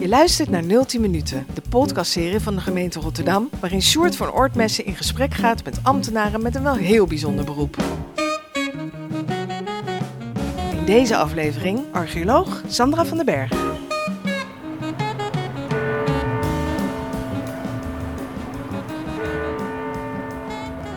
Je luistert naar 010 Minuten, de podcastserie van de gemeente Rotterdam, waarin Sjoerd van Oortmessen in gesprek gaat met ambtenaren met een wel heel bijzonder beroep. In deze aflevering archeoloog Sandra van den Berg.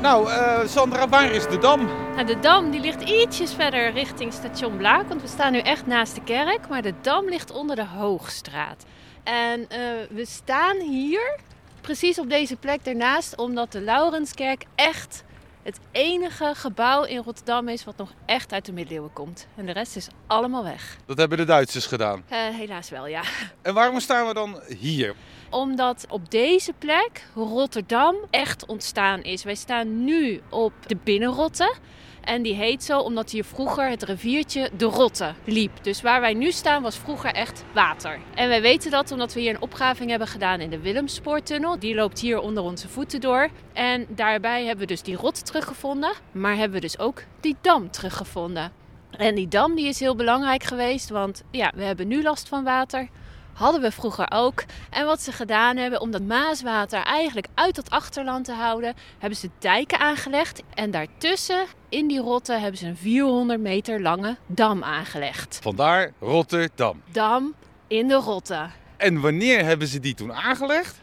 Nou, eh, Sandra, waar is de Dam? Nou, de dam die ligt ietsjes verder richting station Blaak, want we staan nu echt naast de kerk. Maar de dam ligt onder de Hoogstraat. En eh, we staan hier, precies op deze plek ernaast, omdat de Laurenskerk echt het enige gebouw in Rotterdam is wat nog echt uit de middeleeuwen komt. En de rest is allemaal weg. Dat hebben de Duitsers gedaan. Eh, helaas wel, ja. En waarom staan we dan hier? Omdat op deze plek Rotterdam echt ontstaan is. Wij staan nu op de Binnenrotte. En die heet zo omdat hier vroeger het riviertje de Rotte liep. Dus waar wij nu staan was vroeger echt water. En wij weten dat omdat we hier een opgraving hebben gedaan in de Willemspoortunnel. Die loopt hier onder onze voeten door. En daarbij hebben we dus die rot teruggevonden. Maar hebben we dus ook die dam teruggevonden. En die dam die is heel belangrijk geweest, want ja, we hebben nu last van water. Hadden we vroeger ook. En wat ze gedaan hebben om dat maaswater eigenlijk uit het achterland te houden, hebben ze dijken aangelegd. En daartussen, in die rotten, hebben ze een 400 meter lange dam aangelegd. Vandaar Rotterdam. Dam in de rotten. En wanneer hebben ze die toen aangelegd?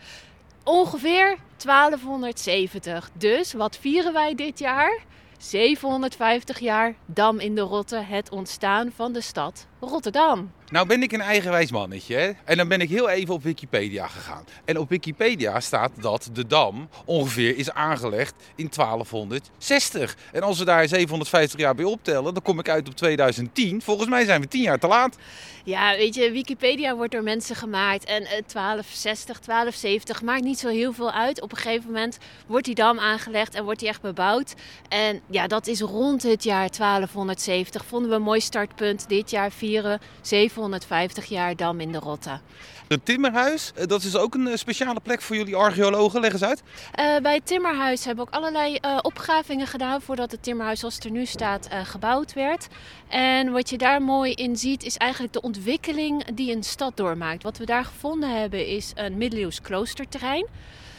Ongeveer 1270. Dus wat vieren wij dit jaar? 750 jaar Dam in de Rotte, het ontstaan van de stad Rotterdam. Nou ben ik een eigenwijs mannetje hè? en dan ben ik heel even op Wikipedia gegaan. En op Wikipedia staat dat de dam ongeveer is aangelegd in 1260. En als we daar 750 jaar bij optellen, dan kom ik uit op 2010. Volgens mij zijn we 10 jaar te laat. Ja, weet je, Wikipedia wordt door mensen gemaakt en eh, 1260, 1270 maakt niet zo heel veel uit. Op een gegeven moment wordt die dam aangelegd en wordt die echt bebouwd. En ja, dat is rond het jaar 1270. Vonden we een mooi startpunt. Dit jaar vieren 750 jaar dam in de Rotte. Het Timmerhuis, eh, dat is ook een eh, speciale plek voor jullie archeologen. Leg eens uit. Eh, bij het Timmerhuis hebben we ook allerlei eh, opgravingen gedaan voordat het Timmerhuis zoals het er nu staat gebouwd werd. En wat je daar mooi in ziet is eigenlijk de ontwikkeling die een stad doormaakt. Wat we daar gevonden hebben is een middeleeuws kloosterterrein.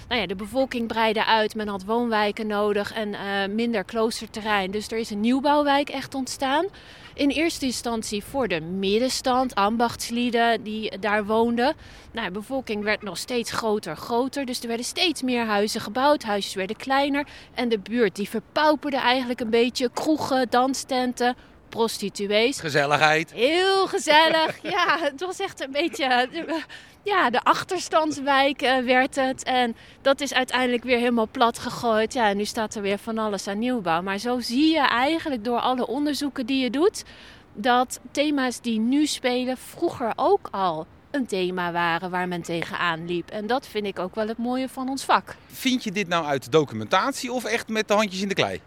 Nou ja, de bevolking breidde uit, men had woonwijken nodig en eh, minder kloosterterrein. Dus er is een nieuwbouwwijk echt ontstaan. In eerste instantie voor de middenstand, ambachtslieden die daar woonden. Nou, de bevolking werd nog steeds groter, groter. Dus er werden steeds meer huizen gebouwd. Huisjes werden kleiner. En de buurt die verpauperde eigenlijk een beetje. Kroegen, danstenten, prostituees. Gezelligheid. Heel gezellig. Ja, het was echt een beetje. Ja, de achterstandswijk eh, werd het. En dat is uiteindelijk weer helemaal plat gegooid. Ja, en nu staat er weer van alles aan nieuwbouw. Maar zo zie je eigenlijk door alle onderzoeken die je doet. dat thema's die nu spelen vroeger ook al een thema waren waar men tegenaan liep. En dat vind ik ook wel het mooie van ons vak. Vind je dit nou uit documentatie of echt met de handjes in de klei?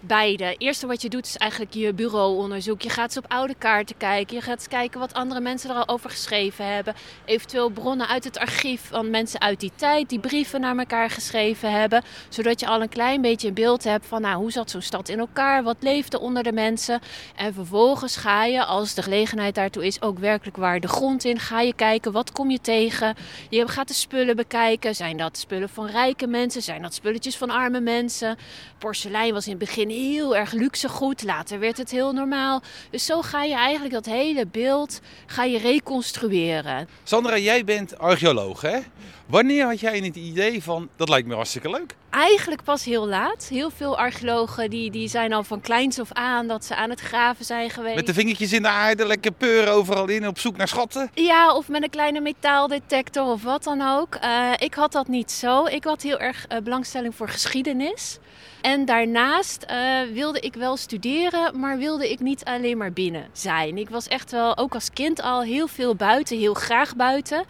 Beide. Het eerste wat je doet is eigenlijk je bureauonderzoek. Je gaat eens op oude kaarten kijken. Je gaat eens kijken wat andere mensen er al over geschreven hebben. Eventueel bronnen uit het archief van mensen uit die tijd die brieven naar elkaar geschreven hebben. Zodat je al een klein beetje een beeld hebt van nou, hoe zat zo'n stad in elkaar? Wat leefde onder de mensen? En vervolgens ga je, als de gelegenheid daartoe is, ook werkelijk waar de grond in. Ga je kijken, wat kom je tegen? Je gaat de spullen bekijken. Zijn dat spullen van rijke mensen? Zijn dat spulletjes van arme mensen? Porselein was in het begin heel erg luxe goed. Later werd het heel normaal. Dus zo ga je eigenlijk dat hele beeld ga je reconstrueren. Sandra, jij bent archeoloog hè? Wanneer had jij het idee van, dat lijkt me hartstikke leuk? Eigenlijk pas heel laat. Heel veel archeologen die, die zijn al van kleins af aan dat ze aan het graven zijn geweest. Met de vingertjes in de aarde, lekker peuren overal in, op zoek naar schatten? Ja, of met een kleine metaaldetector of wat dan ook. Eh, ik had dat niet zo. Ik had heel erg eh, belangstelling voor geschiedenis. En daarnaast eh, wilde ik wel studeren, maar wilde ik niet alleen maar binnen zijn. Ik was echt wel, ook als kind al, heel veel buiten, heel graag buiten.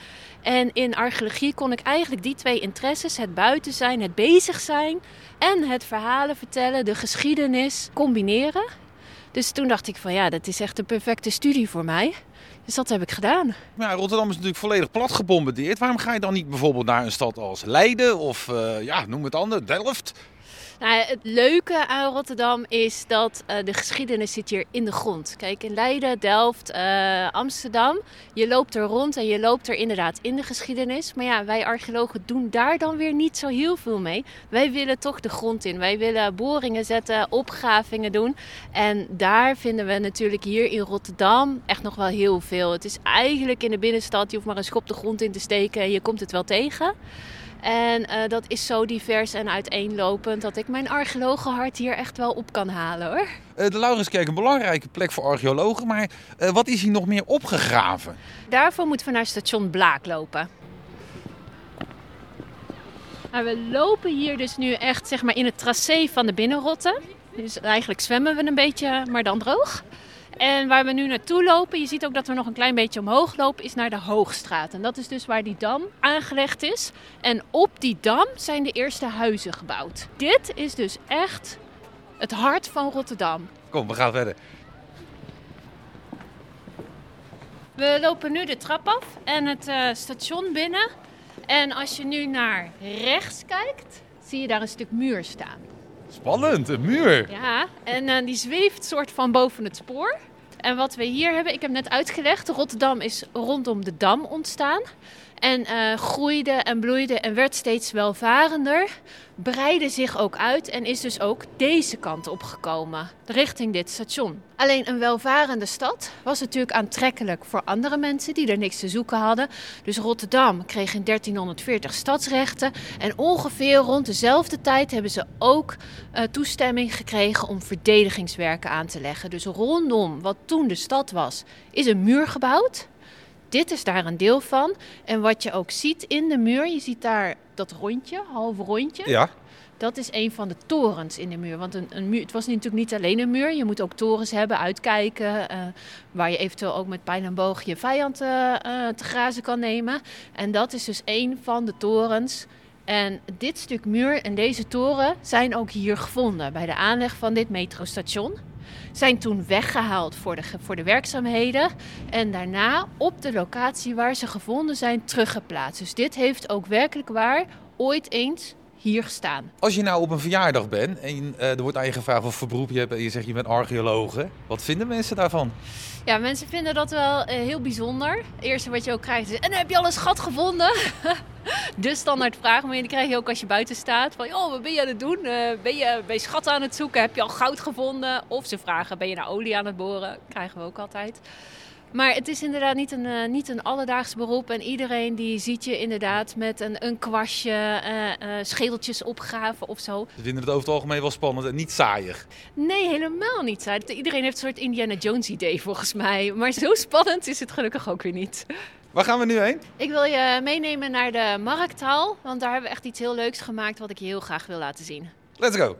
En in archeologie kon ik eigenlijk die twee interesses, het buiten zijn, het bezig zijn en het verhalen vertellen, de geschiedenis, combineren. Dus toen dacht ik van ja, dat is echt de perfecte studie voor mij. Dus dat heb ik gedaan. Rotterdam is natuurlijk volledig plat gebombardeerd. Waarom ga je dan niet bijvoorbeeld naar een stad als Leiden of, eh, ja, noem het ander, Delft? Nou, het leuke aan Rotterdam is dat uh, de geschiedenis zit hier in de grond. Kijk, in Leiden, Delft, uh, Amsterdam. Je loopt er rond en je loopt er inderdaad in de geschiedenis. Maar ja, wij archeologen doen daar dan weer niet zo heel veel mee. Wij willen toch de grond in. Wij willen boringen zetten, opgravingen doen. En daar vinden we natuurlijk hier in Rotterdam echt nog wel heel veel. Het is eigenlijk in de binnenstad, je hoeft maar een schop de grond in te steken en je komt het wel tegen. En uh, dat is zo divers en uiteenlopend dat ik mijn archeologenhart hier echt wel op kan halen hoor. Uh, de Laurenskerk, een belangrijke plek voor archeologen, maar uh, wat is hier nog meer opgegraven? Daarvoor moeten we naar station Blaak lopen. Nou, we lopen hier dus nu echt zeg maar, in het tracé van de binnenrotte. Dus eigenlijk zwemmen we een beetje, maar dan droog. En waar we nu naartoe lopen, je ziet ook dat we nog een klein beetje omhoog lopen, is naar de Hoogstraat. En dat is dus waar die dam aangelegd is. En op die dam zijn de eerste huizen gebouwd. Dit is dus echt het hart van Rotterdam. Kom, we gaan verder. We lopen nu de trap af en het uh, station binnen. En als je nu naar rechts kijkt, zie je daar een stuk muur staan. Spannend, een muur. Ja, en uh, die zweeft soort van boven het spoor. En wat we hier hebben, ik heb net uitgelegd, Rotterdam is rondom de Dam ontstaan. En uh, groeide en bloeide en werd steeds welvarender. Breidde zich ook uit en is dus ook deze kant opgekomen, richting dit station. Alleen een welvarende stad was natuurlijk aantrekkelijk voor andere mensen die er niks te zoeken hadden. Dus Rotterdam kreeg in 1340 stadsrechten. En ongeveer rond dezelfde tijd hebben ze ook uh, toestemming gekregen om verdedigingswerken aan te leggen. Dus rondom wat toen de stad was, is een muur gebouwd. Dit is daar een deel van. En wat je ook ziet in de muur, je ziet daar dat rondje, halve rondje. Ja. Dat is een van de torens in de muur. Want een, een muur, het was natuurlijk niet alleen een muur. Je moet ook torens hebben, uitkijken. Uh, waar je eventueel ook met pijl en boog je vijand uh, te grazen kan nemen. En dat is dus een van de torens. En dit stuk muur en deze toren zijn ook hier gevonden bij de aanleg van dit metrostation zijn toen weggehaald voor de, voor de werkzaamheden. En daarna op de locatie waar ze gevonden zijn teruggeplaatst. Dus dit heeft ook werkelijk waar ooit eens hier gestaan. Als je nou op een verjaardag bent en uh, er wordt aan je gevraagd wat voor beroep je hebt en je zegt je bent archeologe, wat vinden mensen daarvan? Ja, mensen vinden dat wel uh, heel bijzonder. Het eerste wat je ook krijgt is, en heb je al een schat gevonden? de standaard vraag, maar die krijg je ook als je buiten staat. Van, oh, wat ben je aan het doen? Uh, ben, je, ben je schat aan het zoeken? Heb je al goud gevonden? Of ze vragen, ben je naar olie aan het boren? Krijgen we ook altijd. Maar het is inderdaad niet een, uh, niet een alledaags beroep. En iedereen die ziet je inderdaad met een, een kwastje, uh, uh, schedeltjes opgraven of zo. Ze vinden het over het algemeen wel spannend en niet saaiig. Nee, helemaal niet saai. Iedereen heeft een soort Indiana Jones idee volgens mij. Maar zo spannend is het gelukkig ook weer niet. Waar gaan we nu heen? Ik wil je meenemen naar de Markthal. Want daar hebben we echt iets heel leuks gemaakt wat ik je heel graag wil laten zien. Let's go!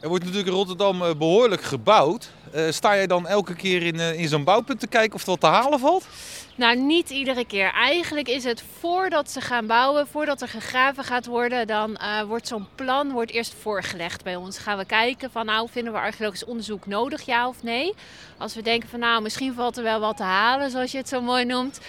Er wordt natuurlijk in Rotterdam behoorlijk gebouwd. Uh, sta jij dan elke keer in, uh, in zo'n bouwpunt te kijken of er wat te halen valt? Nou, niet iedere keer. Eigenlijk is het voordat ze gaan bouwen, voordat er gegraven gaat worden, dan wordt zo'n plan wordt eerst voorgelegd bij ons. Gaan we kijken van nou, vinden we archeologisch onderzoek nodig, ja of nee? Als we denken van nou, misschien valt er wel wat te halen, zoals je het zo mooi noemt.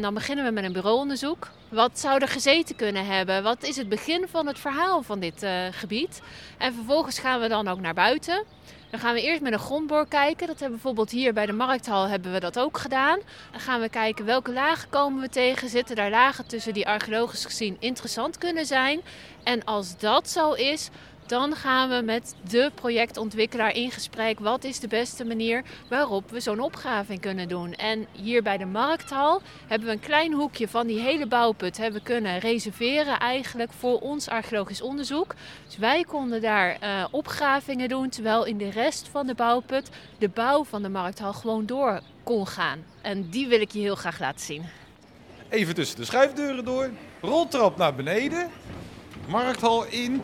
Dan beginnen we met een bureauonderzoek. Wat zou er gezeten kunnen hebben? Wat is het begin van het verhaal van dit uh, gebied? En vervolgens gaan we dan ook naar buiten. Dan gaan we eerst met een grondboor kijken. Dat hebben we bijvoorbeeld hier bij de Markthal hebben we dat ook gedaan. Dan gaan we kijken welke lagen komen we tegen. Zitten daar lagen tussen die archeologisch gezien interessant kunnen zijn? En als dat zo is, dan gaan we met de projectontwikkelaar in gesprek. Wat is de beste manier waarop we zo'n opgraving kunnen doen? En hier bij de Markthal hebben we een klein hoekje van die hele bouwput hebben kunnen reserveren eigenlijk voor ons archeologisch onderzoek. Dus wij konden daar uh, opgravingen doen, terwijl in de rest van de bouwput de bouw van de Markthal gewoon door kon gaan. En die wil ik je heel graag laten zien. Even tussen de schuifdeuren door, roltrap naar beneden, Markthal in.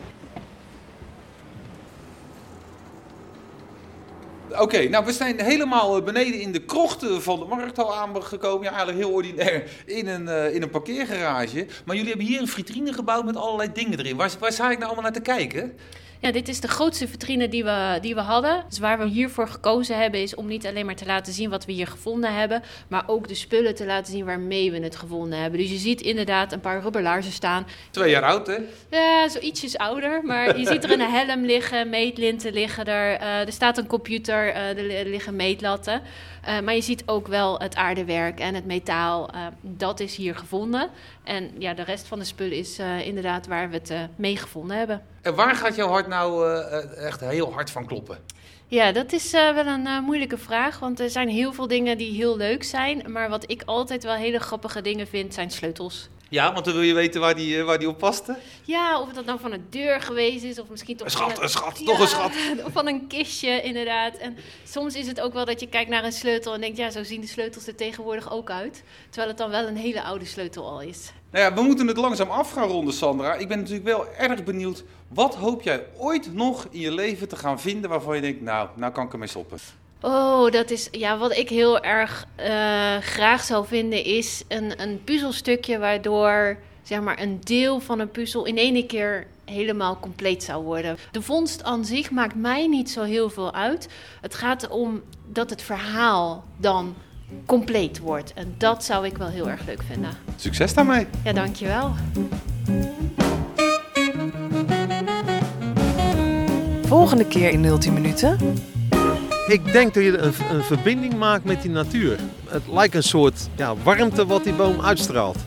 Oké, nou we zijn helemaal beneden in de krochten van de markthal aangekomen. Ja, eigenlijk heel ordinair in een, uh, in een parkeergarage. Maar jullie hebben hier een vitrine gebouwd met allerlei dingen erin. Waar, waar sta ik nou allemaal naar te kijken? Ja, dit is de grootste vitrine die we, die we hadden. Dus waar we hiervoor gekozen hebben is om niet alleen maar te laten zien wat we hier gevonden hebben, maar ook de spullen te laten zien waarmee we het gevonden hebben. Dus je ziet inderdaad een paar rubberlaarzen staan. Twee jaar oud, hè? Ja, zo ietsjes ouder, maar je ziet er een helm liggen, meetlinten liggen er. eh, er staat een computer, eh, er li- liggen meetlatten. Eh, maar je ziet ook wel het aardewerk en het metaal. eh, dat is hier gevonden. En ja, de rest van de spullen is eh, inderdaad waar we het mee gevonden hebben. En waar gaat jouw hart nou echt heel hard van kloppen? Ja, dat is wel een moeilijke vraag. Want er zijn heel veel dingen die heel leuk zijn. Maar wat ik altijd wel hele grappige dingen vind, zijn sleutels. Ja, want dan wil je weten waar die, eh, waar die op paste. Ja, of dat nou van een deur geweest is, of misschien toch Een schat, een schat, Ja, toch een schat. Of van een kistje, inderdaad. En soms is het ook wel dat je kijkt naar een sleutel en denkt, ja, zo zien de sleutels er tegenwoordig ook uit. Terwijl het dan wel een hele oude sleutel al is. Nou ja, we moeten het langzaam af gaan ronden, Sandra. Ik ben natuurlijk wel erg benieuwd. Wat hoop jij ooit nog in je leven te gaan vinden waarvan je denkt, nou, nou kan ik ermee stoppen? Oh, dat is ja, wat ik heel erg eh, graag zou vinden, is een, een puzzelstukje waardoor zeg maar, een deel van een puzzel in één keer helemaal compleet zou worden. De vondst aan zich maakt mij niet zo heel veel uit. Het gaat erom dat het verhaal dan compleet wordt. En dat zou ik wel heel erg leuk vinden. Succes daarmee! Ja, dankjewel. Volgende keer in 010 minuten. Ik denk dat je een, een verbinding maakt met die natuur. Het lijkt een soort ja, warmte wat die boom uitstraalt.